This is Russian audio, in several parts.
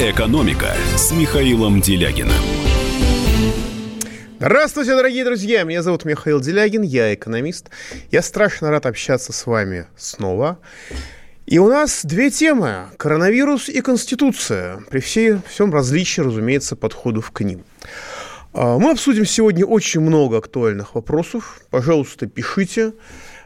«Экономика» с Михаилом Делягиным. Здравствуйте, дорогие друзья! Меня зовут Михаил Делягин, я экономист. Я страшно рад общаться с вами снова. И у нас две темы – коронавирус и Конституция. При всей, всем различии, разумеется, подходов к ним. А, мы обсудим сегодня очень много актуальных вопросов. Пожалуйста, пишите. А,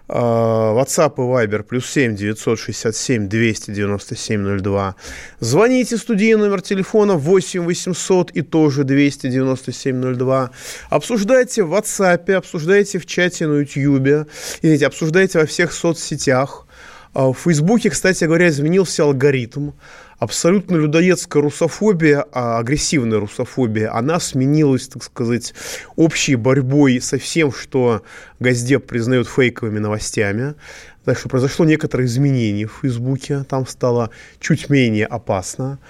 WhatsApp и Viber плюс 7 967 297 02. Звоните студийный номер телефона 8 800 и тоже 297 02. Обсуждайте в WhatsApp, обсуждайте в чате на YouTube, извините, обсуждайте во всех соцсетях. А, в Фейсбуке, кстати говоря, изменился алгоритм абсолютно людоедская русофобия, а агрессивная русофобия, она сменилась, так сказать, общей борьбой со всем, что Газдеп признает фейковыми новостями. Так что произошло некоторое изменение в Фейсбуке, там стало чуть менее опасно.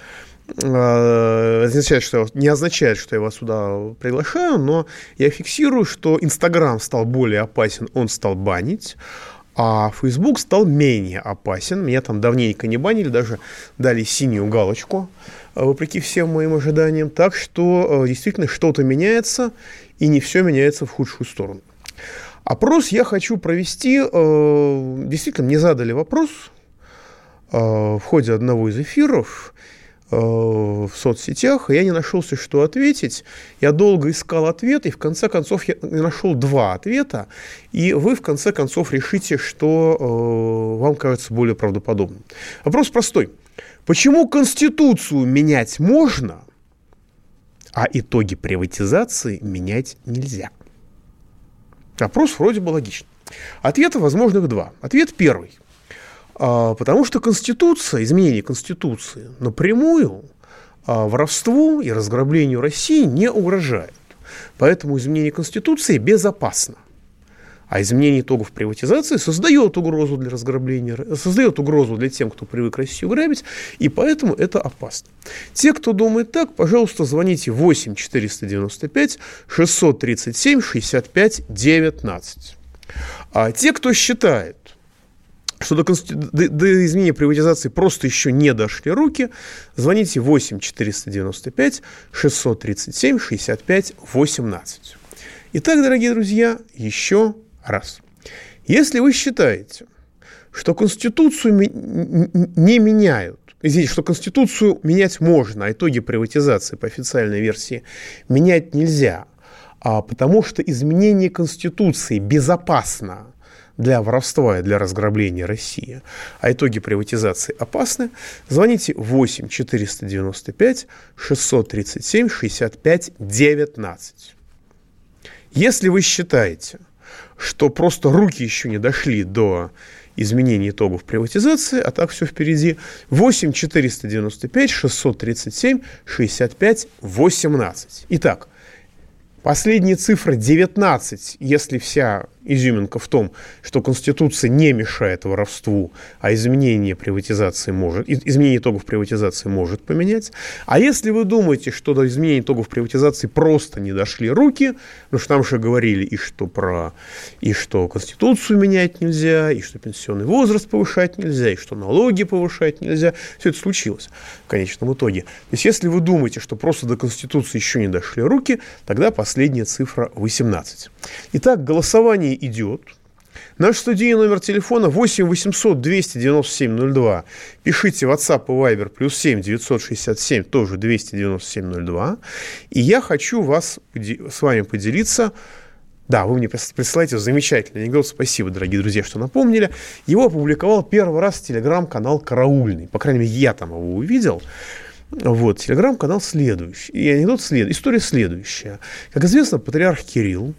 А, это означает, что, не означает, что я вас сюда приглашаю, но я фиксирую, что Инстаграм стал более опасен, он стал банить. А Facebook стал менее опасен. Меня там давненько не банили, даже дали синюю галочку, э, вопреки всем моим ожиданиям. Так что э, действительно что-то меняется, и не все меняется в худшую сторону. Опрос я хочу провести. Э, действительно, мне задали вопрос в ходе одного из эфиров. Э, в соцсетях, и я не нашелся, что ответить. Я долго искал ответ, и в конце концов я нашел два ответа, и вы в конце концов решите, что э, вам кажется более правдоподобным. Вопрос простой. Почему Конституцию менять можно, а итоги приватизации менять нельзя? Вопрос вроде бы логичный. Ответов возможных два. Ответ первый. А, потому что Конституция, изменение Конституции напрямую а, воровству и разграблению России не угрожает. Поэтому изменение Конституции безопасно. А изменение итогов приватизации создает угрозу для разграбления, создает угрозу для тем, кто привык Россию грабить, и поэтому это опасно. Те, кто думает так, пожалуйста, звоните 8 495 637 65 19. А те, кто считает, что до, до, до изменения приватизации просто еще не дошли руки, звоните 8 495 637 65 18. Итак, дорогие друзья, еще раз. Если вы считаете, что Конституцию не меняют, извините, что Конституцию менять можно, а итоги приватизации по официальной версии менять нельзя, а потому что изменение Конституции безопасно для воровства и для разграбления России, а итоги приватизации опасны, звоните 8 495 637 65 19. Если вы считаете, что просто руки еще не дошли до изменения итогов приватизации, а так все впереди. 8 495 637 65 18. Итак, последняя цифра 19, если вся изюминка в том, что Конституция не мешает воровству, а изменение приватизации может, изменение итогов приватизации может поменять. А если вы думаете, что до изменения итогов приватизации просто не дошли руки, ну что там уже говорили и что про, и что Конституцию менять нельзя, и что пенсионный возраст повышать нельзя, и что налоги повышать нельзя, все это случилось в конечном итоге. То есть если вы думаете, что просто до Конституции еще не дошли руки, тогда последняя цифра 18. Итак, голосование идет. Наш студийный номер телефона 8 800 297 02. Пишите WhatsApp и Viber плюс 7 967 тоже 297 02. И я хочу вас с вами поделиться да, вы мне присылаете замечательный анекдот. Спасибо, дорогие друзья, что напомнили. Его опубликовал первый раз телеграм-канал «Караульный». По крайней мере, я там его увидел. Вот, телеграм-канал следующий. И анекдот след... История следующая. Как известно, патриарх Кирилл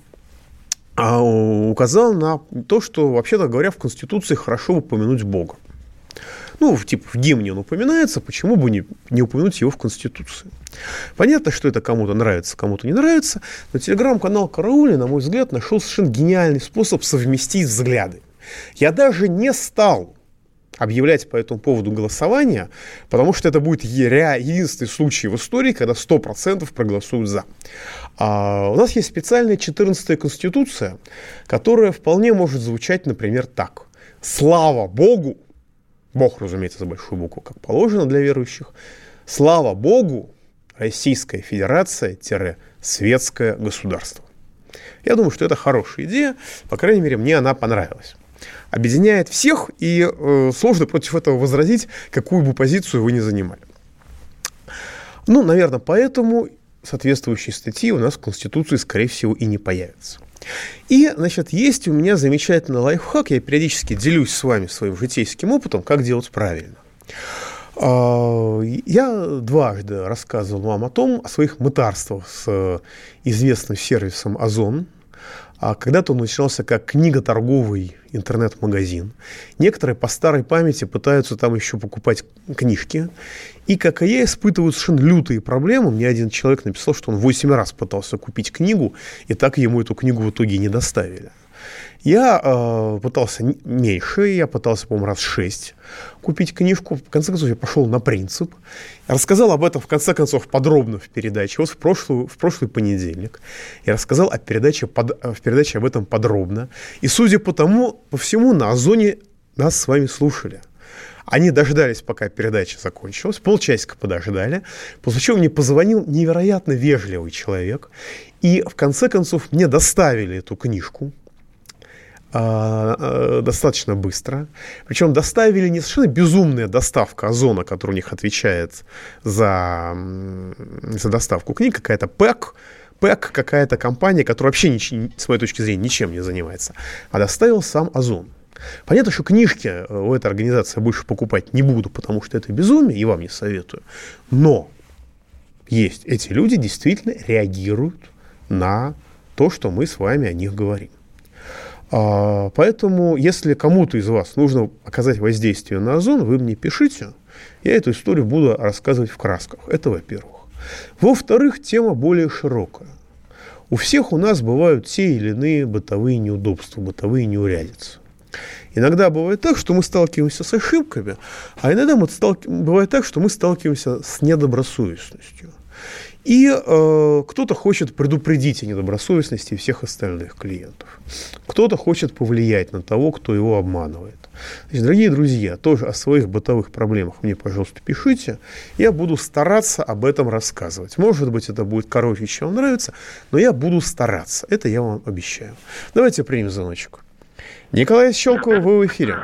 указал на то, что, вообще-то говоря, в Конституции хорошо упомянуть Бога. Ну, типа в гимне он упоминается, почему бы не, не упомянуть его в Конституции? Понятно, что это кому-то нравится, кому-то не нравится, но телеграм-канал Караули, на мой взгляд, нашел совершенно гениальный способ совместить взгляды. Я даже не стал объявлять по этому поводу голосование, потому что это будет единственный случай в истории, когда 100% проголосуют «за». А у нас есть специальная 14-я Конституция, которая вполне может звучать, например, так. «Слава Богу!» Бог, разумеется, за большую букву, как положено для верующих. Слава Богу, Российская Федерация-светское государство. Я думаю, что это хорошая идея, по крайней мере, мне она понравилась. Объединяет всех, и э, сложно против этого возразить, какую бы позицию вы ни занимали. Ну, наверное, поэтому соответствующие статьи у нас в Конституции, скорее всего, и не появятся. И, значит, есть у меня замечательный лайфхак, я периодически делюсь с вами своим житейским опытом, как делать правильно. А, я дважды рассказывал вам о том, о своих мытарствах с известным сервисом Озон. А когда-то он начинался как книготорговый интернет-магазин. Некоторые по старой памяти пытаются там еще покупать книжки. И, как и я, испытывают совершенно лютые проблемы. Мне один человек написал, что он 8 раз пытался купить книгу, и так ему эту книгу в итоге не доставили. Я э, пытался меньше, я пытался, по-моему, раз шесть купить книжку. В конце концов, я пошел на принцип. рассказал об этом, в конце концов, подробно в передаче. Вот в прошлый, в прошлый понедельник я рассказал о передаче, под, в передаче об этом подробно. И, судя по тому, по всему, на Озоне нас с вами слушали. Они дождались, пока передача закончилась, полчасика подождали, после чего мне позвонил невероятно вежливый человек, и в конце концов мне доставили эту книжку, достаточно быстро. Причем доставили не совершенно безумная доставка Озона, которая у них отвечает за, за доставку книг, какая-то ПЭК, ПЭК какая-то компания, которая вообще, ничем, с моей точки зрения, ничем не занимается, а доставил сам Озон. Понятно, что книжки э, у этой организации больше покупать не буду, потому что это безумие, и вам не советую. Но есть эти люди, действительно реагируют на то, что мы с вами о них говорим. А, поэтому, если кому-то из вас нужно оказать воздействие на озон, вы мне пишите. Я эту историю буду рассказывать в красках. Это во-первых. Во-вторых, тема более широкая. У всех у нас бывают те или иные бытовые неудобства, бытовые неурядицы. Иногда бывает так, что мы сталкиваемся с ошибками, а иногда мы сталки... бывает так, что мы сталкиваемся с недобросовестностью. И э, кто-то хочет предупредить о недобросовестности всех остальных клиентов. Кто-то хочет повлиять на того, кто его обманывает. Значит, дорогие друзья, тоже о своих бытовых проблемах мне, пожалуйста, пишите. Я буду стараться об этом рассказывать. Может быть, это будет короче, чем вам нравится, но я буду стараться. Это я вам обещаю. Давайте примем звоночек. Николай Щелков, вы в эфире.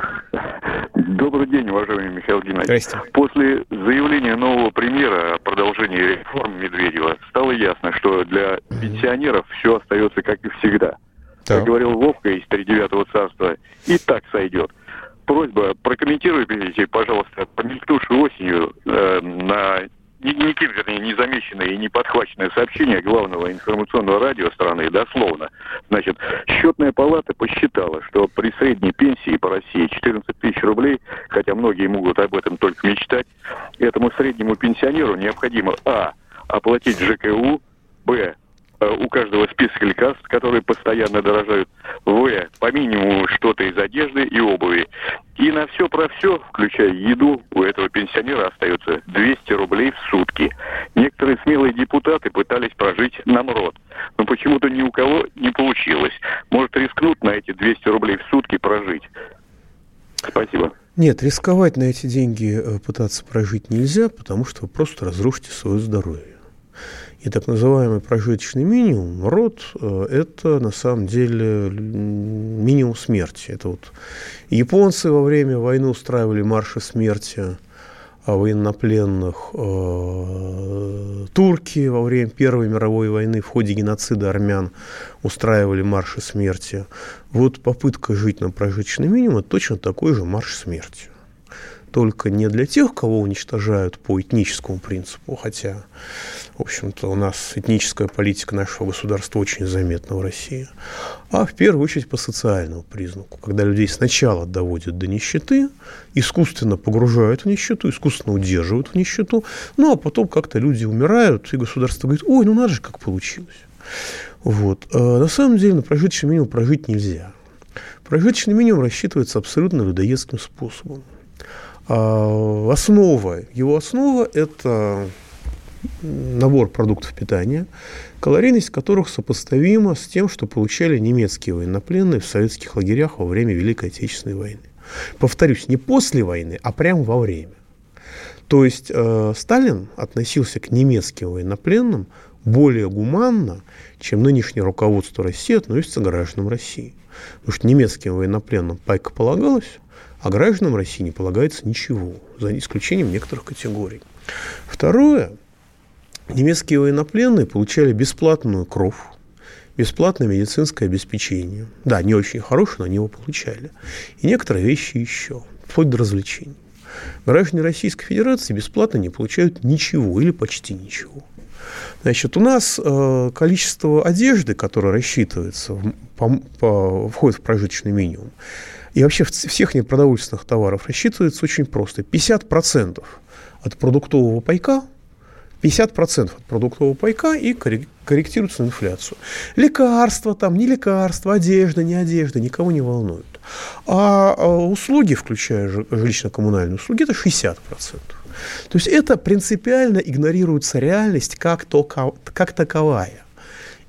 Добрый день, уважаемый Михаил Геннадьевич. После заявления нового премьера о продолжении реформ Медведева стало ясно, что для пенсионеров все остается как и всегда. Так. Как говорил Вовка из Тридевятого царства, и так сойдет. Просьба, прокомментируйте, пожалуйста, помелькнувшую осенью э, на никем, вернее, не замеченное и не подхваченное сообщение главного информационного радио страны, дословно. Значит, счетная палата посчитала, что при средней пенсии по России 14 тысяч рублей, хотя многие могут об этом только мечтать, этому среднему пенсионеру необходимо, а, оплатить ЖКУ, б, у каждого список лекарств, которые постоянно дорожают. В. По минимуму что-то из одежды и обуви. И на все про все, включая еду, у этого пенсионера остается 200 рублей в сутки. Некоторые смелые депутаты пытались прожить на МРОД, но почему-то ни у кого не получилось. Может рискнуть на эти 200 рублей в сутки прожить. Спасибо. Нет, рисковать на эти деньги э, пытаться прожить нельзя, потому что вы просто разрушите свое здоровье. И так называемый прожиточный минимум, род, э, это на самом деле минимум смерти. Это вот японцы во время войны устраивали марши смерти а военнопленных, э, турки во время Первой мировой войны в ходе геноцида армян устраивали марши смерти. Вот попытка жить на прожиточный минимум – это точно такой же марш смерти только не для тех, кого уничтожают по этническому принципу, хотя, в общем-то, у нас этническая политика нашего государства очень заметна в России, а в первую очередь по социальному признаку, когда людей сначала доводят до нищеты, искусственно погружают в нищету, искусственно удерживают в нищету, ну а потом как-то люди умирают, и государство говорит, ой, ну надо же, как получилось. Вот. А на самом деле на прожиточный минимум прожить нельзя. Прожиточный минимум рассчитывается абсолютно людоедским способом. А, основа, его основа – это набор продуктов питания, калорийность которых сопоставима с тем, что получали немецкие военнопленные в советских лагерях во время Великой Отечественной войны. Повторюсь, не после войны, а прямо во время. То есть э, Сталин относился к немецким военнопленным более гуманно, чем нынешнее руководство России относится к гражданам России. Потому что немецким военнопленным пайка полагалась, а гражданам России не полагается ничего, за исключением некоторых категорий. Второе. Немецкие военнопленные получали бесплатную кровь, бесплатное медицинское обеспечение. Да, не очень хорошее, но они его получали. И некоторые вещи еще, вплоть до развлечений. Граждане Российской Федерации бесплатно не получают ничего или почти ничего. Значит, у нас э, количество одежды, которое рассчитывается, по, по, входит в прожиточный минимум, и вообще всех непродовольственных товаров рассчитывается очень просто. 50% от продуктового пайка 50% от продуктового пайка и корректируется инфляцию. Лекарства там, не лекарства, одежда, не одежда, никого не волнует. А, а услуги, включая жилищно-коммунальные услуги, это 60%. То есть это принципиально игнорируется реальность как, то, как таковая.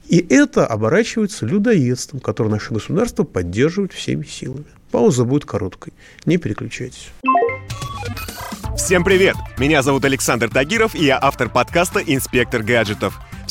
И это оборачивается людоедством, которое наше государство поддерживает всеми силами. Пауза будет короткой. Не переключайтесь. Всем привет! Меня зовут Александр Тагиров, и я автор подкаста «Инспектор гаджетов».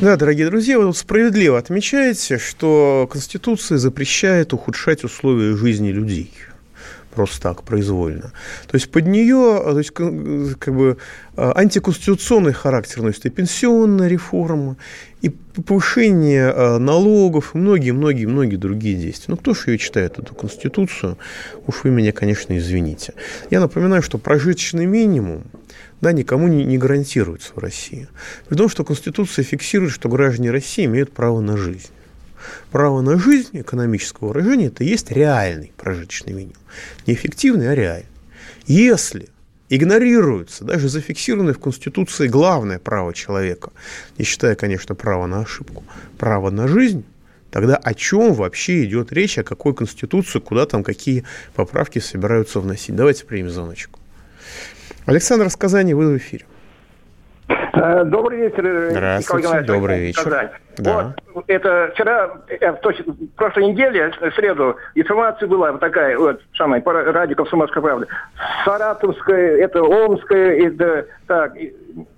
Да, дорогие друзья, вы справедливо отмечаете, что Конституция запрещает ухудшать условия жизни людей просто так, произвольно. То есть под нее то есть, как бы, антиконституционный характер носит и пенсионная реформа, и повышение а, налогов, и многие-многие-многие другие действия. Ну, кто же ее читает, эту Конституцию? Уж вы меня, конечно, извините. Я напоминаю, что прожиточный минимум да, никому не, не гарантируется в России. При том, что Конституция фиксирует, что граждане России имеют право на жизнь. Право на жизнь экономического выражения – это есть реальный прожиточный минимум. Не эффективный, а реальный. Если игнорируется даже зафиксированное в Конституции главное право человека, не считая, конечно, права на ошибку, право на жизнь, тогда о чем вообще идет речь, о какой Конституции, куда там какие поправки собираются вносить? Давайте примем звоночку. Александр из Казани, вы в эфире. Э, добрый вечер, э, Здравствуйте, добрый вечер. Да. Вот, это вчера, э, то есть в прошлой неделе, в среду, информация была вот такая, вот, самая, по радио «Комсомольская правда». Саратовская, это Омская, это, так,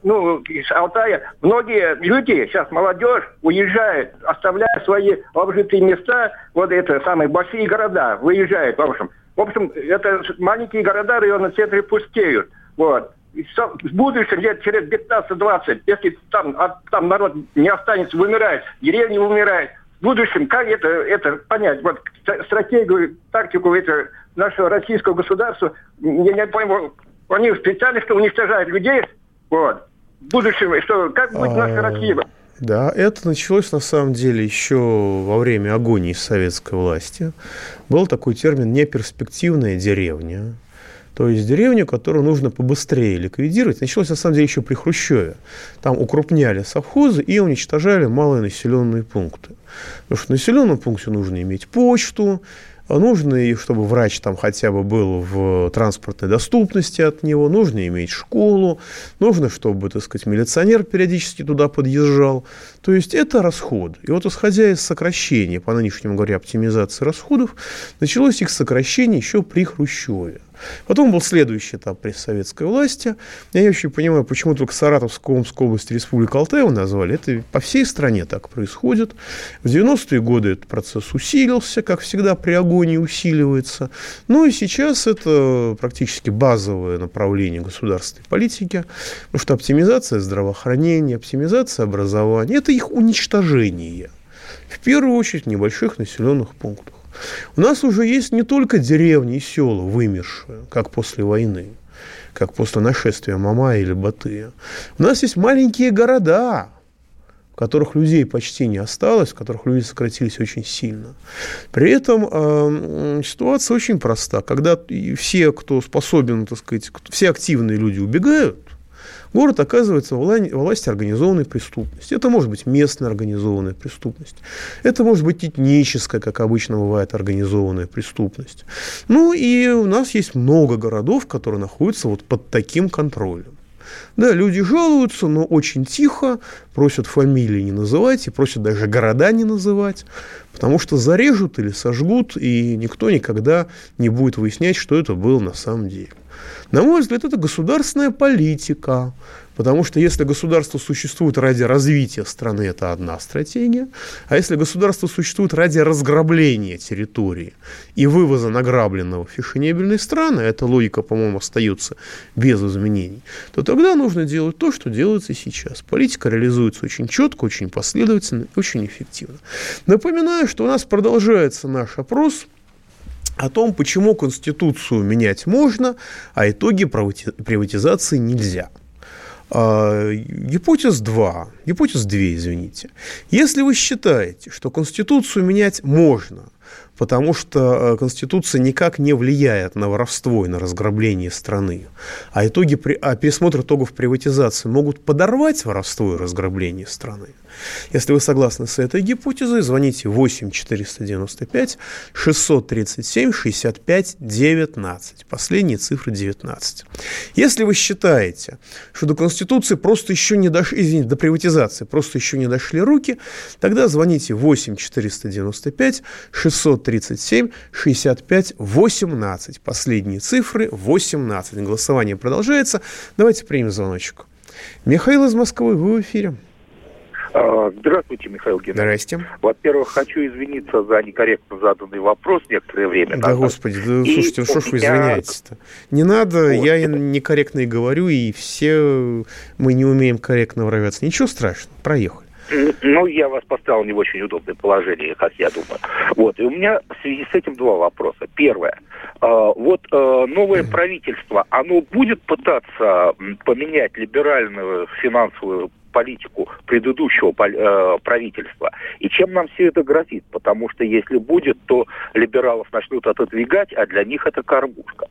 ну, из Алтая. Многие люди, сейчас молодежь, уезжает, оставляя свои обжитые места, вот это самые большие города, выезжают, в общем. В общем, это маленькие города, районы центры пустеют. Вот. В будущем, лет через 15-20, если там, а, там народ не останется, вымирает, деревня умирает, в будущем, как это, это понять? Вот стратегию, тактику это нашего российского государства, я не пойму, они специально что уничтожают людей, вот, в будущем, что, как будет наша а, Россия? Да, это началось на самом деле еще во время агонии советской власти. Был такой термин «неперспективная деревня». То есть деревню, которую нужно побыстрее ликвидировать, началось на самом деле еще при Хрущеве. Там укрупняли совхозы и уничтожали малые населенные пункты. Потому что в населенном пункте нужно иметь почту, нужно, и чтобы врач там хотя бы был в транспортной доступности от него, нужно иметь школу, нужно, чтобы, так сказать, милиционер периодически туда подъезжал. То есть это расход. И вот исходя из сокращения, по нынешнему говоря, оптимизации расходов, началось их сокращение еще при Хрущеве. Потом был следующий этап при советской власти. Я не очень понимаю, почему только Саратовскую, Омскую область Республика Алтай назвали. Это по всей стране так происходит. В 90-е годы этот процесс усилился, как всегда при агонии усиливается. Ну и сейчас это практически базовое направление государственной политики, потому что оптимизация здравоохранения, оптимизация образования – это их уничтожение. В первую очередь в небольших населенных пунктах. У нас уже есть не только деревни и села вымершие, как после войны, как после нашествия Мамая или Батыя. У нас есть маленькие города, в которых людей почти не осталось, в которых люди сократились очень сильно. При этом э, ситуация очень проста. Когда все, кто способен, так сказать, все активные люди убегают, Город оказывается во власти организованной преступности. Это может быть местная организованная преступность. Это может быть этническая, как обычно бывает, организованная преступность. Ну и у нас есть много городов, которые находятся вот под таким контролем. Да, люди жалуются, но очень тихо, просят фамилии не называть и просят даже города не называть, потому что зарежут или сожгут, и никто никогда не будет выяснять, что это было на самом деле. На мой взгляд, это государственная политика, Потому что если государство существует ради развития страны, это одна стратегия. А если государство существует ради разграбления территории и вывоза награбленного в фешенебельные страны, эта логика, по-моему, остается без изменений, то тогда нужно делать то, что делается сейчас. Политика реализуется очень четко, очень последовательно, очень эффективно. Напоминаю, что у нас продолжается наш опрос о том, почему Конституцию менять можно, а итоги приватизации нельзя. А, гипотез 2, гипотез 2, извините. Если вы считаете, что Конституцию менять можно – потому что э, Конституция никак не влияет на воровство и на разграбление страны. А, итоги, а пересмотр итогов приватизации могут подорвать воровство и разграбление страны. Если вы согласны с этой гипотезой, звоните 8 495 637 65 19. Последние цифры 19. Если вы считаете, что до Конституции просто еще не дошли, извините, до приватизации просто еще не дошли руки, тогда звоните 8 495 637 37 65 18. Последние цифры 18. Голосование продолжается. Давайте примем звоночек. Михаил из Москвы, вы в эфире. А, здравствуйте, Михаил Геннадьевич. Здрасте. Во-первых, хочу извиниться за некорректно заданный вопрос некоторое время назад. Да, господи, да, и слушайте, ну что ж вы извиняетесь-то? Не надо, вот. я некорректно и говорю, и все мы не умеем корректно выражаться. Ничего страшного, проехали. Ну, я вас поставил не в очень удобное положение, как я думаю. Вот, и у меня в связи с этим два вопроса. Первое. А, вот а, новое правительство, оно будет пытаться поменять либеральную финансовую политику предыдущего э, правительства. И чем нам все это грозит? Потому что если будет, то либералов начнут отодвигать, а для них это кормушка.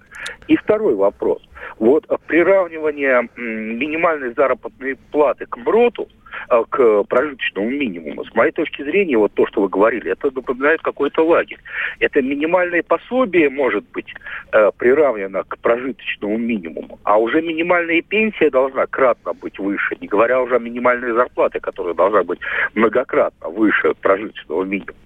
И второй вопрос. Вот приравнивание минимальной заработной платы к МРОТу – Э, к прожиточному минимуму. С моей точки зрения, вот то, что вы говорили, это напоминает какой-то лагерь. Это минимальное пособие может быть э, приравнено к прожиточному минимуму, а уже минимальная пенсия должна кратно быть выше, не говоря уже о минимальной зарплате, которая должна быть многократно выше прожиточного минимума.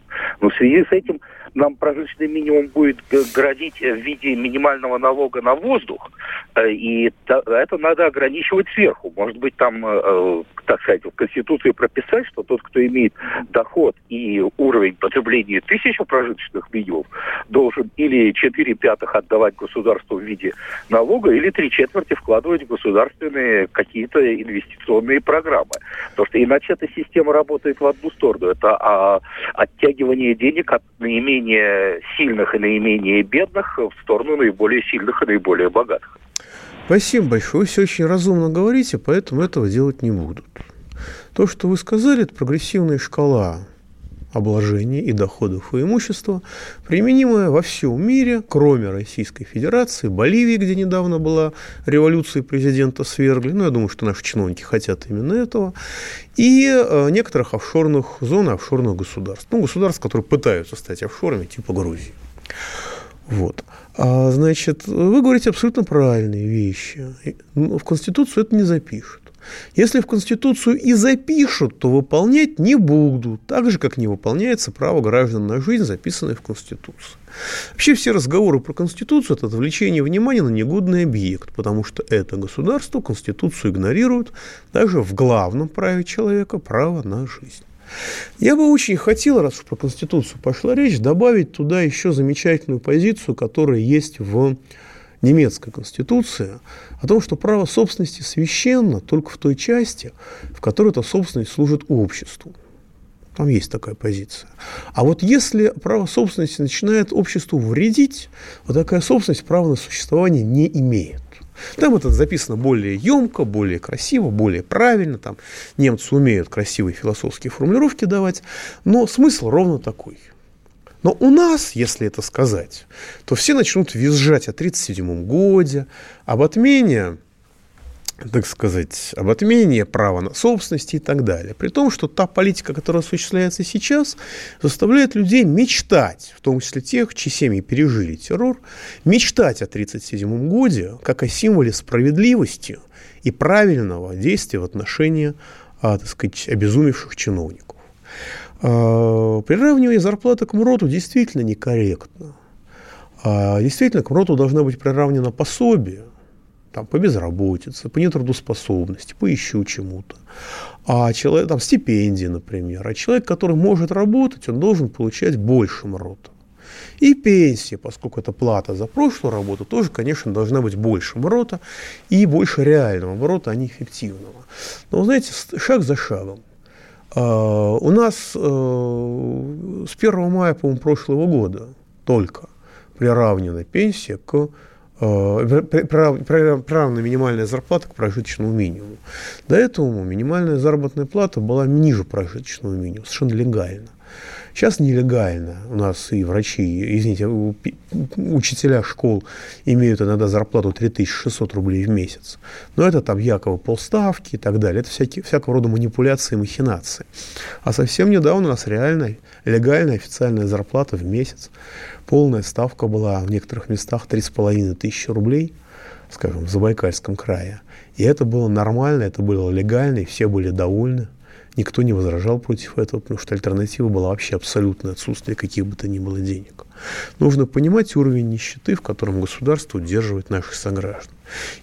Но в связи с этим нам прожиточный минимум будет грозить в виде минимального налога на воздух, э, и это надо ограничивать сверху. Может быть, там, э, э, так сказать, в Конституции прописать, что тот, кто имеет доход и уровень потребления тысячу прожиточных минимумов, должен или 4 пятых отдавать государству в виде налога, или 3 четверти вкладывать в государственные какие-то инвестиционные программы. Потому что иначе эта система работает в одну сторону. Это а, оттягивание денег от наименее сильных и наименее бедных в сторону наиболее сильных и наиболее богатых. Спасибо большое. Вы все очень разумно говорите, поэтому этого делать не будут. То, что вы сказали, это прогрессивная шкала обложения и доходов и имущества, применимое во всем мире, кроме Российской Федерации, Боливии, где недавно была революция президента свергли, ну, я думаю, что наши чиновники хотят именно этого, и э, некоторых офшорных зон офшорных государств, ну, государств, которые пытаются стать офшорами, типа Грузии. Вот. А, значит, вы говорите абсолютно правильные вещи. В Конституцию это не запишут. Если в Конституцию и запишут, то выполнять не будут, так же, как не выполняется право граждан на жизнь, записанное в Конституции. Вообще все разговоры про Конституцию – это отвлечение внимания на негодный объект, потому что это государство Конституцию игнорирует даже в главном праве человека – право на жизнь. Я бы очень хотел, раз уж про Конституцию пошла речь, добавить туда еще замечательную позицию, которая есть в немецкой конституции о том, что право собственности священно только в той части, в которой эта собственность служит обществу. Там есть такая позиция. А вот если право собственности начинает обществу вредить, вот такая собственность права на существование не имеет. Там это записано более емко, более красиво, более правильно. Там немцы умеют красивые философские формулировки давать, но смысл ровно такой – но у нас, если это сказать, то все начнут визжать о 1937 годе, об отмене так сказать, об отмене права на собственность и так далее. При том, что та политика, которая осуществляется сейчас, заставляет людей мечтать, в том числе тех, чьи семьи пережили террор, мечтать о 1937 годе как о символе справедливости и правильного действия в отношении, а, так сказать, обезумевших чиновников. А, приравнивание зарплаты к МРОТу действительно некорректно. А, действительно, к МРОТу должна быть приравнено пособие, там, по безработице, по нетрудоспособности, по еще чему-то. А человек, там, стипендии, например. А человек, который может работать, он должен получать больше МРОТа. И пенсия, поскольку это плата за прошлую работу, тоже, конечно, должна быть больше МРОТа и больше реального МРОТа, а не эффективного. Но, знаете, шаг за шагом. А, у нас э, с 1 мая, по-моему, прошлого года только приравнена пенсия к приравнена минимальная зарплата к прожиточному минимуму. До этого минимальная заработная плата была ниже прожиточного минимума, совершенно легально. Сейчас нелегально. У нас и врачи, извините, учителя школ имеют иногда зарплату 3600 рублей в месяц. Но это там якобы полставки и так далее. Это всякие, всякого рода манипуляции махинации. А совсем недавно у нас реальная, легальная официальная зарплата в месяц. Полная ставка была в некоторых местах 3,5 тысячи рублей, скажем, в Забайкальском крае. И это было нормально, это было легально, и все были довольны. Никто не возражал против этого, потому что альтернатива была вообще абсолютное отсутствие каких бы то ни было денег. Нужно понимать уровень нищеты, в котором государство удерживает наших сограждан.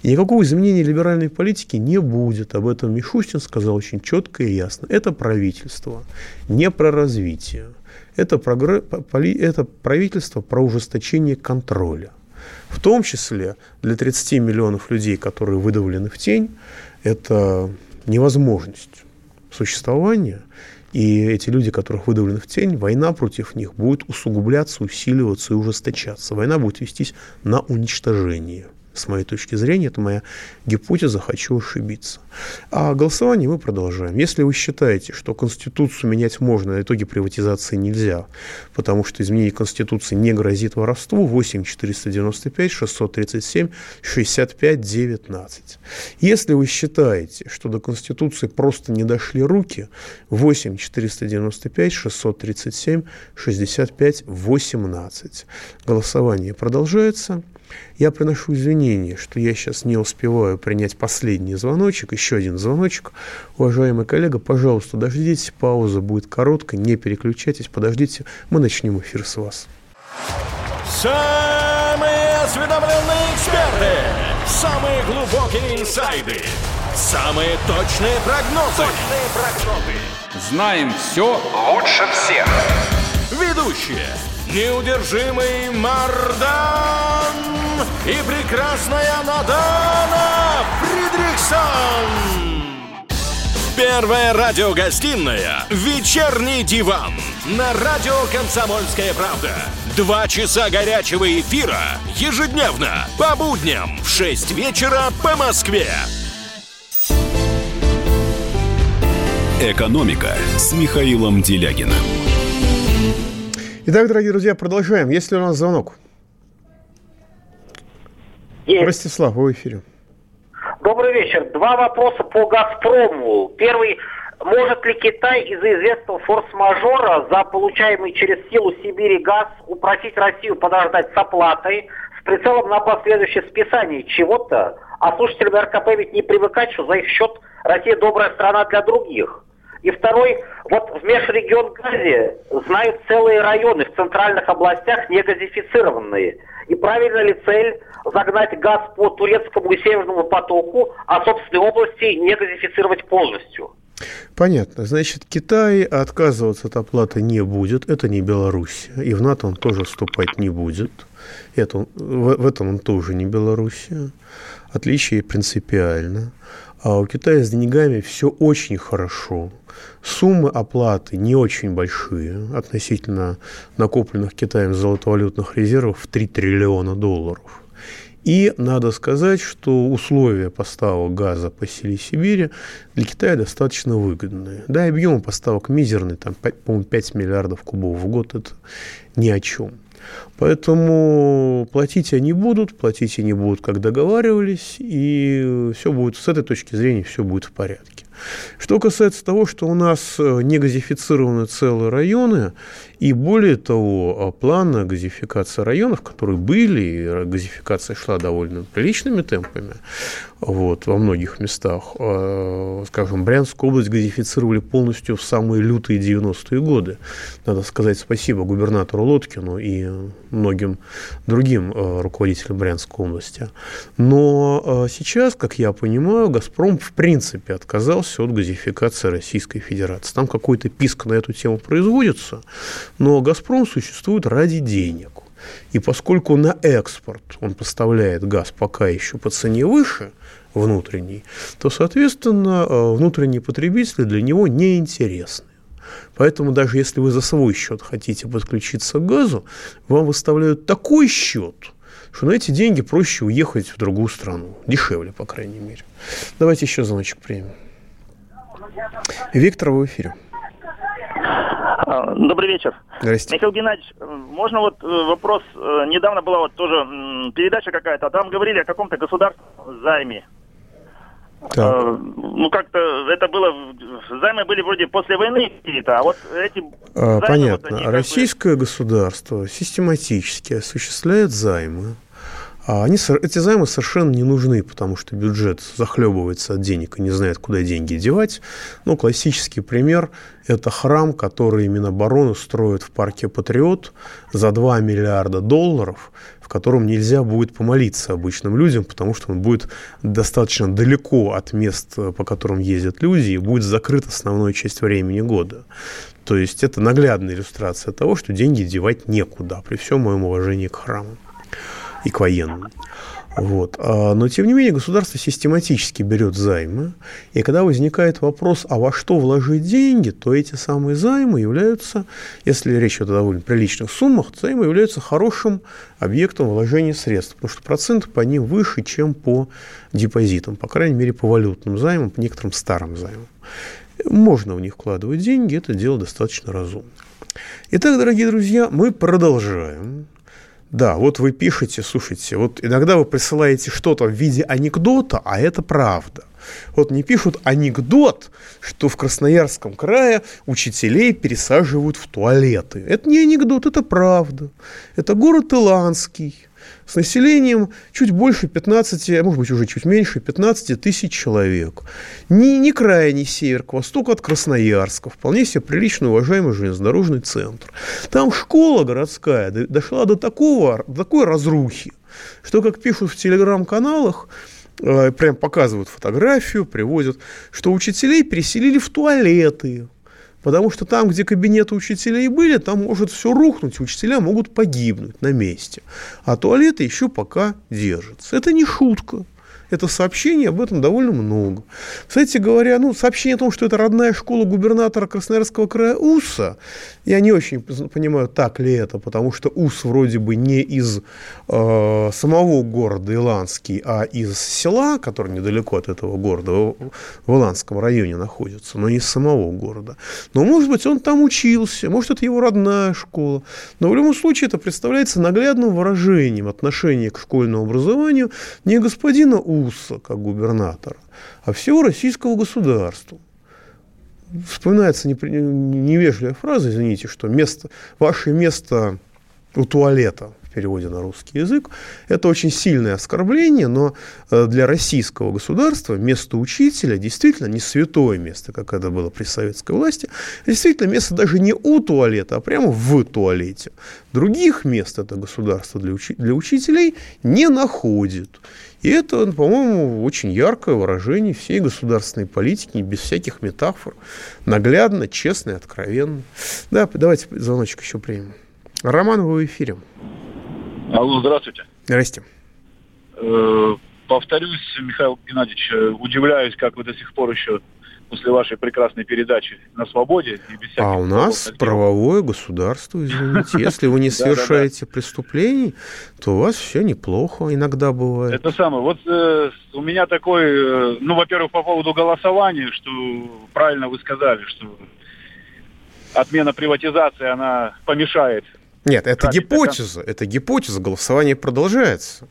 И никакого изменения либеральной политики не будет. Об этом Мишустин сказал очень четко и ясно. Это правительство не про развитие. Это, прогр... это правительство про ужесточение контроля. В том числе для 30 миллионов людей, которые выдавлены в тень, это невозможность существования, и эти люди, которых выдавлены в тень, война против них будет усугубляться, усиливаться и ужесточаться. Война будет вестись на уничтожение – с моей точки зрения, это моя гипотеза, хочу ошибиться. А голосование мы продолжаем. Если вы считаете, что Конституцию менять можно, а итоге приватизации нельзя, потому что изменение Конституции не грозит воровству, 8 495 637 65 19. Если вы считаете, что до Конституции просто не дошли руки, 8 495 637 65 18. Голосование продолжается. Я приношу извинения, что я сейчас не успеваю принять последний звоночек, еще один звоночек. Уважаемый коллега, пожалуйста, дождитесь, пауза будет короткая, не переключайтесь, подождите, мы начнем эфир с вас. Самые осведомленные эксперты, самые глубокие инсайды, самые точные прогнозы. Точные прогнозы. Знаем все лучше всех. Ведущие. Неудержимый Мардан и прекрасная Надана Фридрихсон. Первая радиогостинная «Вечерний диван» на радио «Комсомольская правда». Два часа горячего эфира ежедневно по будням в 6 вечера по Москве. «Экономика» с Михаилом Делягиным. Итак, дорогие друзья, продолжаем. Есть ли у нас звонок? Есть. Ростислав, вы в эфире. Добрый вечер. Два вопроса по «Газпрому». Первый. Может ли Китай из-за известного форс-мажора за получаемый через силу Сибири газ упросить Россию подождать с оплатой с прицелом на последующее списание чего-то? А слушателям РКП ведь не привыкать, что за их счет Россия добрая страна для других. И второй, вот в межрегион газе знают целые районы в центральных областях не газифицированные. И правильно ли цель загнать газ по турецкому и северному потоку, а собственные области не газифицировать полностью. Понятно. Значит, Китай отказываться от оплаты не будет. Это не Беларусь. И в НАТО он тоже вступать не будет. Это, в, в этом он тоже не Белоруссия. Отличие принципиально. А у Китая с деньгами все очень хорошо. Суммы оплаты не очень большие относительно накопленных Китаем золотовалютных резервов в 3 триллиона долларов. И надо сказать, что условия поставок газа по селе Сибири для Китая достаточно выгодные. Да, объем поставок мизерный, там, по-моему, 5 миллиардов кубов в год, это ни о чем. Поэтому платить они будут, платить они будут, как договаривались, и все будет с этой точки зрения все будет в порядке. Что касается того, что у нас э, не газифицированы целые районы, и более того, а план газификации районов, которые были, и газификация шла довольно приличными темпами, вот, во многих местах, э, скажем, Брянскую область газифицировали полностью в самые лютые 90-е годы. Надо сказать спасибо губернатору Лоткину и многим другим э, руководителям Брянской области. Но сейчас, как я понимаю, «Газпром» в принципе отказался от газификации Российской Федерации. Там какой-то писк на эту тему производится, но «Газпром» существует ради денег. И поскольку на экспорт он поставляет газ пока еще по цене выше внутренней, то, соответственно, э, внутренние потребители для него неинтересны. Поэтому даже если вы за свой счет хотите подключиться к газу, вам выставляют такой счет, что на эти деньги проще уехать в другую страну. Дешевле, по крайней мере. Давайте еще звоночек примем. Виктор, в эфире. А, добрый вечер. Здрасте. Михаил Геннадьевич, можно вот э, вопрос, э, недавно была вот тоже передача какая-то, а там говорили о каком-то государственном займе. Так. А, ну, как-то это было, займы были вроде после войны какие-то, а вот эти... А, понятно. Вот Российское бы... государство систематически осуществляет займы а они, эти займы совершенно не нужны, потому что бюджет захлебывается от денег и не знает, куда деньги девать. Ну, классический пример – это храм, который Минобороны строит в парке «Патриот» за 2 миллиарда долларов, в котором нельзя будет помолиться обычным людям, потому что он будет достаточно далеко от мест, по которым ездят люди, и будет закрыт основную часть времени года. То есть это наглядная иллюстрация того, что деньги девать некуда, при всем моем уважении к храму и к военным. Вот. А, но, тем не менее, государство систематически берет займы, и когда возникает вопрос, а во что вложить деньги, то эти самые займы являются, если речь идет о довольно приличных суммах, займы являются хорошим объектом вложения средств, потому что проценты по ним выше, чем по депозитам, по крайней мере, по валютным займам, по некоторым старым займам. Можно в них вкладывать деньги, это дело достаточно разумно. Итак, дорогие друзья, мы продолжаем. Да, вот вы пишете, слушайте, вот иногда вы присылаете что-то в виде анекдота, а это правда. Вот не пишут анекдот, что в Красноярском крае учителей пересаживают в туалеты. Это не анекдот, это правда. Это город Иланский с населением чуть больше 15, а может быть уже чуть меньше 15 тысяч человек. Не, не крайний север, к востоку от Красноярска. Вполне себе приличный, уважаемый железнодорожный центр. Там школа городская дошла до такого, до такой разрухи, что, как пишут в телеграм-каналах, э, прям показывают фотографию, приводят, что учителей переселили в туалеты. Потому что там, где кабинеты учителей были, там может все рухнуть, учителя могут погибнуть на месте. А туалеты еще пока держатся. Это не шутка это сообщений об этом довольно много. Кстати говоря, ну, сообщение о том, что это родная школа губернатора Красноярского края УСа, я не очень понимаю, так ли это, потому что УС вроде бы не из э, самого города Иланский, а из села, который недалеко от этого города, в, Иланском районе находится, но не из самого города. Но, может быть, он там учился, может, это его родная школа. Но в любом случае это представляется наглядным выражением отношения к школьному образованию не господина У, Руса как губернатора, а всего российского государства. Вспоминается невежливая фраза, извините, что место, ваше место у туалета в переводе на русский язык. Это очень сильное оскорбление, но э, для российского государства место учителя действительно не святое место, как это было при советской власти. Действительно, место даже не у туалета, а прямо в туалете. Других мест это государство для, учи- для учителей не находит. И это, по-моему, очень яркое выражение всей государственной политики, без всяких метафор. Наглядно, честно и откровенно. Да, давайте звоночек еще примем. Роман, вы в эфире. Алло, здравствуйте. Здрасте. Э, повторюсь, Михаил Геннадьевич, э, удивляюсь, как вы до сих пор еще после вашей прекрасной передачи на свободе. И без а у нас правовое государство, извините. Если вы не совершаете преступлений, то у вас все неплохо иногда бывает. Это самое. Вот э, у меня такой, э, ну, во-первых, по поводу голосования, что правильно вы сказали, что отмена приватизации, она помешает Нет, это гипотеза, это гипотеза, голосование продолжается.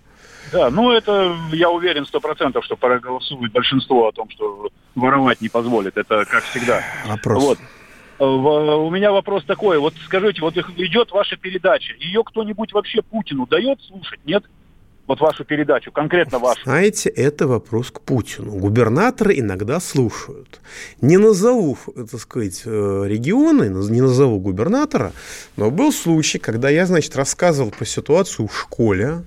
Да, ну это, я уверен, сто процентов, что проголосует большинство о том, что воровать не позволит. Это как всегда. Вопрос. Вот. Э, у меня вопрос такой. Вот скажите, вот идет ваша передача. Ее кто-нибудь вообще Путину дает слушать, нет? Вот вашу передачу, конкретно вашу? Знаете, это вопрос к Путину. Губернаторы иногда слушают. Не назову, так сказать, э, регионы, не назову губернатора, но был случай, когда я, значит, рассказывал про ситуацию в школе,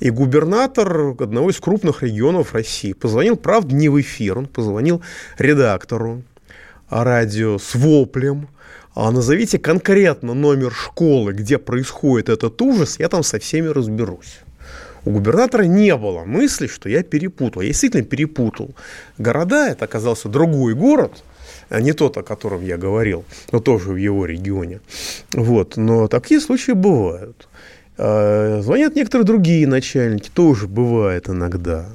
и губернатор одного из крупных регионов России позвонил, правда, не в эфир, он позвонил редактору радио с воплем, а назовите конкретно номер школы, где происходит этот ужас, я там со всеми разберусь. У губернатора не было мысли, что я перепутал. Я действительно перепутал. Города, это оказался другой город, а не тот, о котором я говорил, но тоже в его регионе. Вот. Но такие случаи бывают. А, звонят некоторые другие начальники, тоже бывает иногда.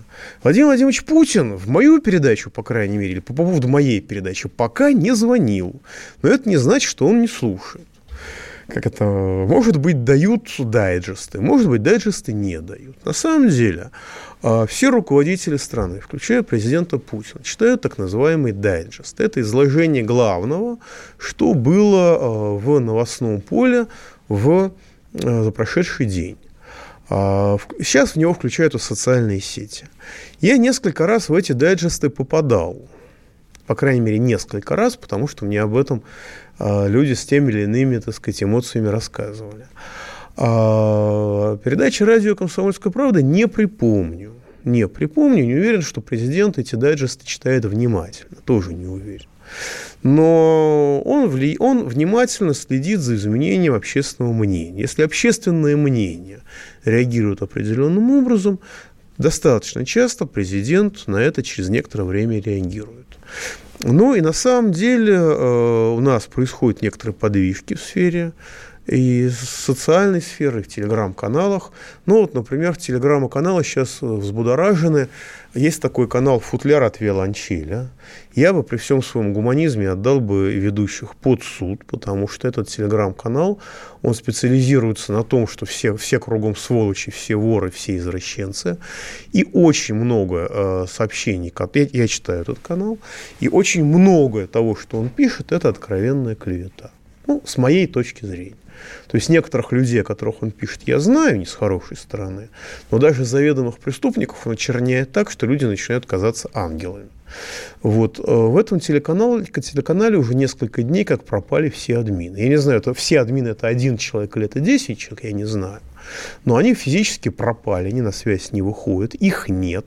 Владимир Владимирович Путин в мою передачу, по крайней мере, или по поводу моей передачи, пока не звонил. Но это не значит, что он не слушает как это, может быть, дают дайджесты, может быть, дайджесты не дают. На самом деле, а, все руководители страны, включая президента Путина, читают так называемый дайджест. Это изложение главного, что было а, в новостном поле в а, за прошедший день. Сейчас в него включают и социальные сети. Я несколько раз в эти дайджесты попадал. По крайней мере, несколько раз, потому что мне об этом а, люди с теми или иными, так сказать, эмоциями рассказывали. А передачи радио «Комсомольская правда» не припомню. Не припомню, не уверен, что президент эти дайджесты читает внимательно. Тоже не уверен. Но он, вли... он внимательно следит за изменением общественного мнения. Если общественное мнение реагирует определенным образом, достаточно часто президент на это через некоторое время реагирует. Ну и на самом деле э, у нас происходят некоторые подвижки в сфере и социальной сферы, в телеграм-каналах. Ну вот, например, телеграм-каналы сейчас взбудоражены. Есть такой канал «Футляр от виолончеля». Я бы при всем своем гуманизме отдал бы ведущих под суд, потому что этот телеграм-канал, он специализируется на том, что все, все кругом сволочи, все воры, все извращенцы. И очень много э, сообщений, я, я читаю этот канал, и очень многое того, что он пишет, это откровенная клевета. Ну, с моей точки зрения. То есть некоторых людей, о которых он пишет, я знаю, не с хорошей стороны, но даже заведомых преступников он очерняет так, что люди начинают казаться ангелами. Вот. Э, в этом телеканале, телеканале уже несколько дней как пропали все админы. Я не знаю, это все админы это один человек или это 10 человек, я не знаю. Но они физически пропали, они на связь не выходят, их нет.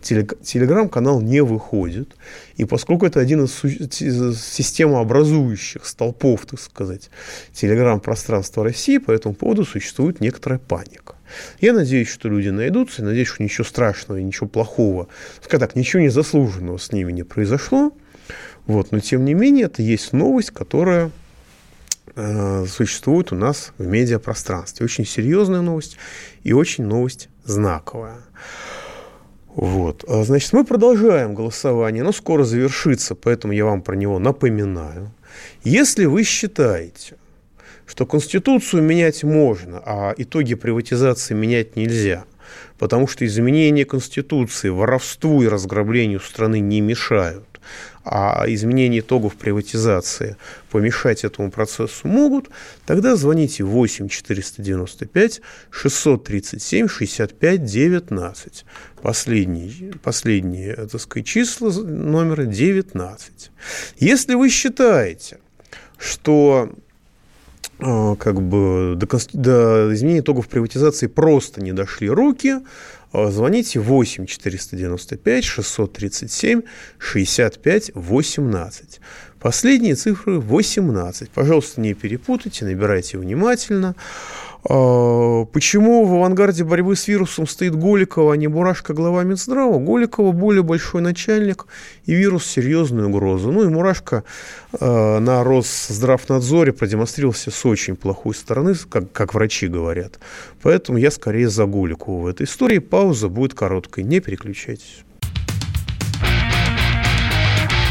Телеграм-канал не выходит. И поскольку это один из системообразующих столпов, так сказать, телеграм-пространства России, по этому поводу существует некоторая паника. Я надеюсь, что люди найдутся, надеюсь, что ничего страшного ничего плохого, скажем так, ничего незаслуженного с ними не произошло. Вот, но тем не менее, это есть новость, которая э, существует у нас в медиапространстве. Очень серьезная новость и очень новость знаковая. Вот. А, значит, мы продолжаем голосование. Оно скоро завершится, поэтому я вам про него напоминаю. Если вы считаете, что Конституцию менять можно, а итоги приватизации менять нельзя, потому что изменение Конституции воровству и разграблению страны не мешают, а изменение итогов приватизации помешать этому процессу могут, тогда звоните 8 495 637 65 19. Последние, последние так сказать, числа номера 19. Если вы считаете, что а, как бы до, до изменения итогов приватизации просто не дошли руки, звоните 8 495 637 65 18. Последние цифры 18. Пожалуйста, не перепутайте, набирайте внимательно. А, почему в авангарде борьбы с вирусом стоит Голикова, а не Мурашка, глава Минздрава? Голикова более большой начальник, и вирус – серьезную угрозу. Ну и Мурашка э, на Росздравнадзоре продемонстрировался с очень плохой стороны, как, как врачи говорят. Поэтому я скорее за Голикову в этой истории. Пауза будет короткой, не переключайтесь.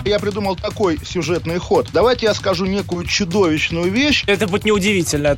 Я придумал такой сюжетный ход. Давайте я скажу некую чудовищную вещь. Это будет неудивительно.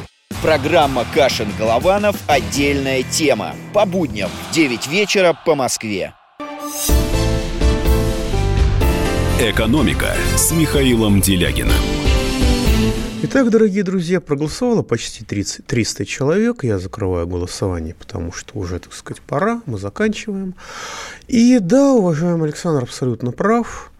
Программа «Кашин-Голованов. Отдельная тема». По будням в 9 вечера по Москве. «Экономика» с Михаилом Делягиным. Итак, дорогие друзья, проголосовало почти 30, 300 человек. Я закрываю голосование, потому что уже, так сказать, пора, мы заканчиваем. И да, уважаемый Александр абсолютно прав.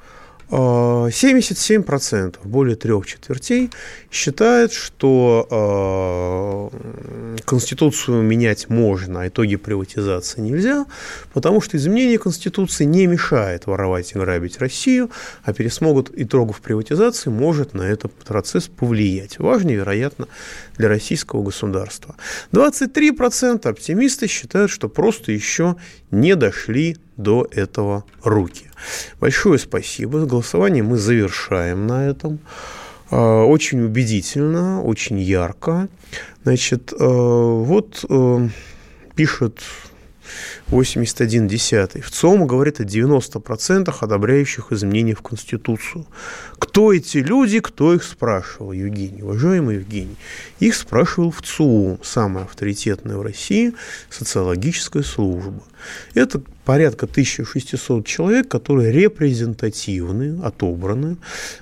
77%, более трех четвертей, считают, что э, Конституцию менять можно, а итоги приватизации нельзя, потому что изменение Конституции не мешает воровать и грабить Россию, а пересмотр итогов приватизации может на этот процесс повлиять. Важно, вероятно, для российского государства. 23% оптимисты считают, что просто еще не дошли до этого руки. Большое спасибо. Голосование мы завершаем на этом. А, очень убедительно, очень ярко. Значит, а, вот э, пишет 81 десятый. В ЦОМ говорит о 90% одобряющих изменения в Конституцию. Кто эти люди, кто их спрашивал, Евгений? Уважаемый Евгений, их спрашивал в ЦУМ, самая авторитетная в России социологическая служба. Это порядка 1600 человек, которые репрезентативны, отобраны.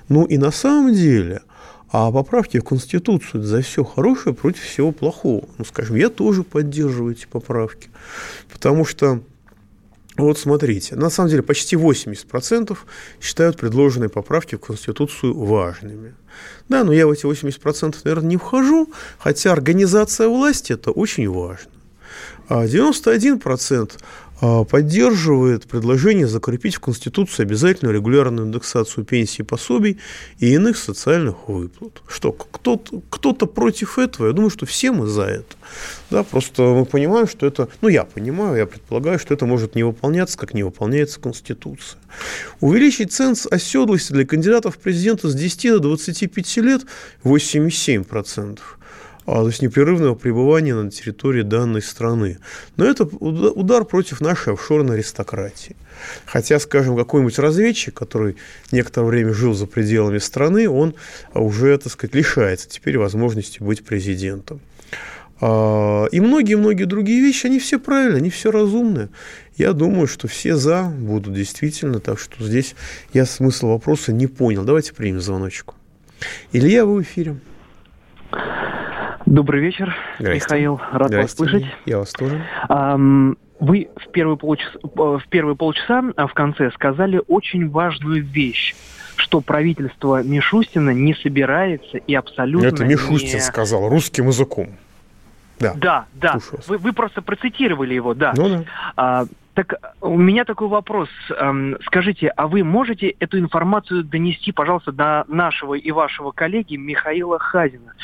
Ну и на самом деле – а поправки в Конституцию за все хорошее против всего плохого. Ну, скажем, я тоже поддерживаю эти поправки. Потому что вот смотрите, на самом деле почти 80% считают предложенные поправки в Конституцию важными. Да, но я в эти 80% наверное не вхожу, хотя организация власти – это очень важно. А 91% а, поддерживает предложение закрепить в Конституции обязательную регулярную индексацию пенсий, пособий и иных социальных выплат. Что, кто-то, кто-то против этого? Я думаю, что все мы за это. Да, просто мы понимаем, что это, ну я понимаю, я предполагаю, что это может не выполняться, как не выполняется Конституция. Увеличить ценз оседлости для кандидатов в президенты с 10 до 25 лет 8,7% а, то есть непрерывного пребывания на территории данной страны. Но это удар против нашей офшорной аристократии. Хотя, скажем, какой-нибудь разведчик, который некоторое время жил за пределами страны, он уже, так сказать, лишается теперь возможности быть президентом. А, и многие-многие другие вещи, они все правильные, они все разумные. Я думаю, что все за будут действительно, так что здесь я смысл вопроса не понял. Давайте примем звоночку. Илья, вы в эфире. Добрый вечер, Михаил. Рад вас слышать. Я вас тоже. Вы в первые, полчаса, в первые полчаса, в конце сказали очень важную вещь что правительство Мишустина не собирается и абсолютно Это Мишустин не... сказал русским языком. Да, да, да. Вы, вы просто процитировали его, да. Ну, да. А, так у меня такой вопрос. Скажите, а вы можете эту информацию донести, пожалуйста, до нашего и вашего коллеги Михаила Хазина?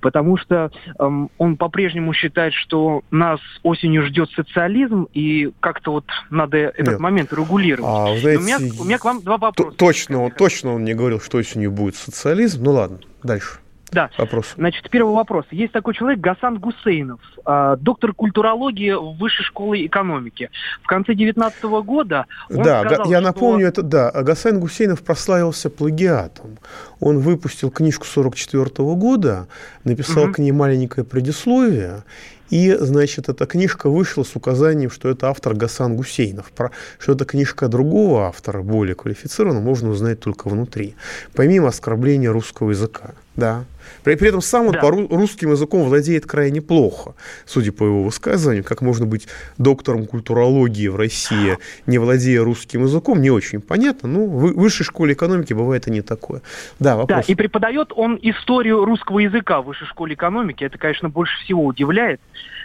Потому что эм, он по-прежнему считает, что нас осенью ждет социализм, и как-то вот надо этот Нет. момент регулировать. А, знаете, у, меня, у меня к вам два вопроса. Точно, он, точно он не говорил, что осенью будет социализм. Ну ладно, дальше. Да. Вопрос. Значит, первый вопрос. Есть такой человек Гасан Гусейнов, э, доктор культурологии Высшей школы экономики. В конце 19 года он Да, сказал, я что... напомню, это да, Гасан Гусейнов прославился плагиатом. Он выпустил книжку 44 года, написал угу. к ней маленькое предисловие, и, значит, эта книжка вышла с указанием, что это автор Гасан Гусейнов. Про, что это книжка другого автора, более квалифицированного, можно узнать только внутри. Помимо оскорбления русского языка. Да. При, при этом сам он да. по русским языком владеет крайне плохо, судя по его высказыванию. Как можно быть доктором культурологии в России, не владея русским языком, не очень понятно. Ну, в высшей школе экономики бывает и не такое. Да, вопрос. Да, и преподает он историю русского языка в высшей школе экономики. Это, конечно, больше всего удивляет.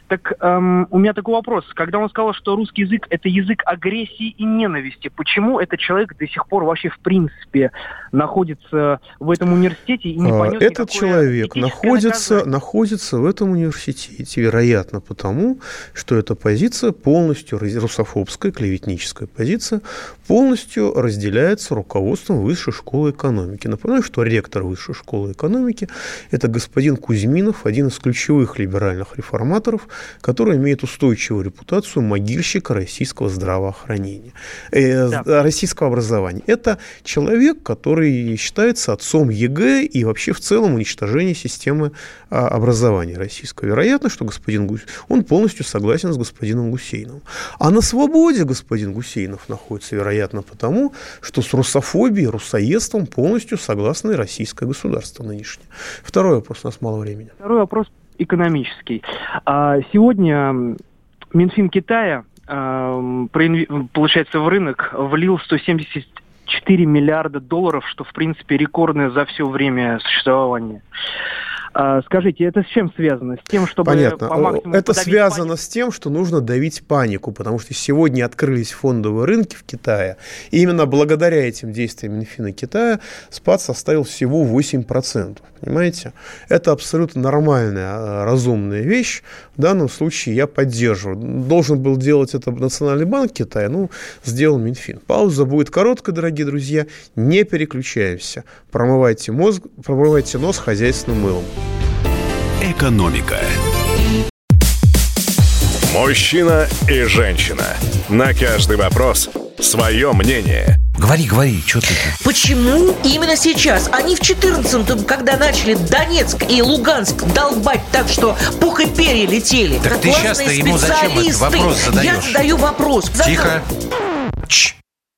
Так эм, у меня такой вопрос. Когда он сказал, что русский язык это язык агрессии и ненависти, почему этот человек до сих пор вообще в принципе находится в этом университете и не а, понес Этот человек находится, находится в этом университете, вероятно, потому, что эта позиция полностью русофобская, клеветническая позиция, полностью разделяется руководством Высшей школы экономики. Напоминаю, что ректор Высшей школы экономики – это господин Кузьминов, один из ключевых либеральных реформаторов, который имеет устойчивую репутацию могильщика российского здравоохранения, э, да. российского образования. Это человек, который считается отцом ЕГЭ и вообще в целом уничтожения системы а, образования российского. Вероятно, что господин Гусейнов, он полностью согласен с господином Гусейновым. А на свободе господин Гусейнов находится, вероятно, потому, что с русофобией, русоедством полностью согласно российское государство нынешнее. Второй вопрос, у нас мало времени. Второй вопрос экономический. А, сегодня Минфин Китая, получается, в рынок влил 174 миллиарда долларов, что, в принципе, рекордное за все время существования. А, скажите, это с чем связано? С тем, чтобы Понятно. по Это связано панику? с тем, что нужно давить панику, потому что сегодня открылись фондовые рынки в Китае, и именно благодаря этим действиям Минфина Китая спад составил всего 8%. Понимаете? Это абсолютно нормальная, а, разумная вещь. В данном случае я поддерживаю. Должен был делать это Национальный банк Китая, ну, сделал Минфин. Пауза будет короткая, дорогие друзья. Не переключаемся. Промывайте мозг, промывайте нос хозяйственным мылом. Экономика. Мужчина и женщина. На каждый вопрос свое мнение. Говори, говори, что ты? Почему именно сейчас? Они в 14-м, когда начали Донецк и Луганск долбать так, что пух и перья летели. Так ты сейчас-то ему зачем этот вопрос задаешь? Я задаю вопрос. Тихо. Чш.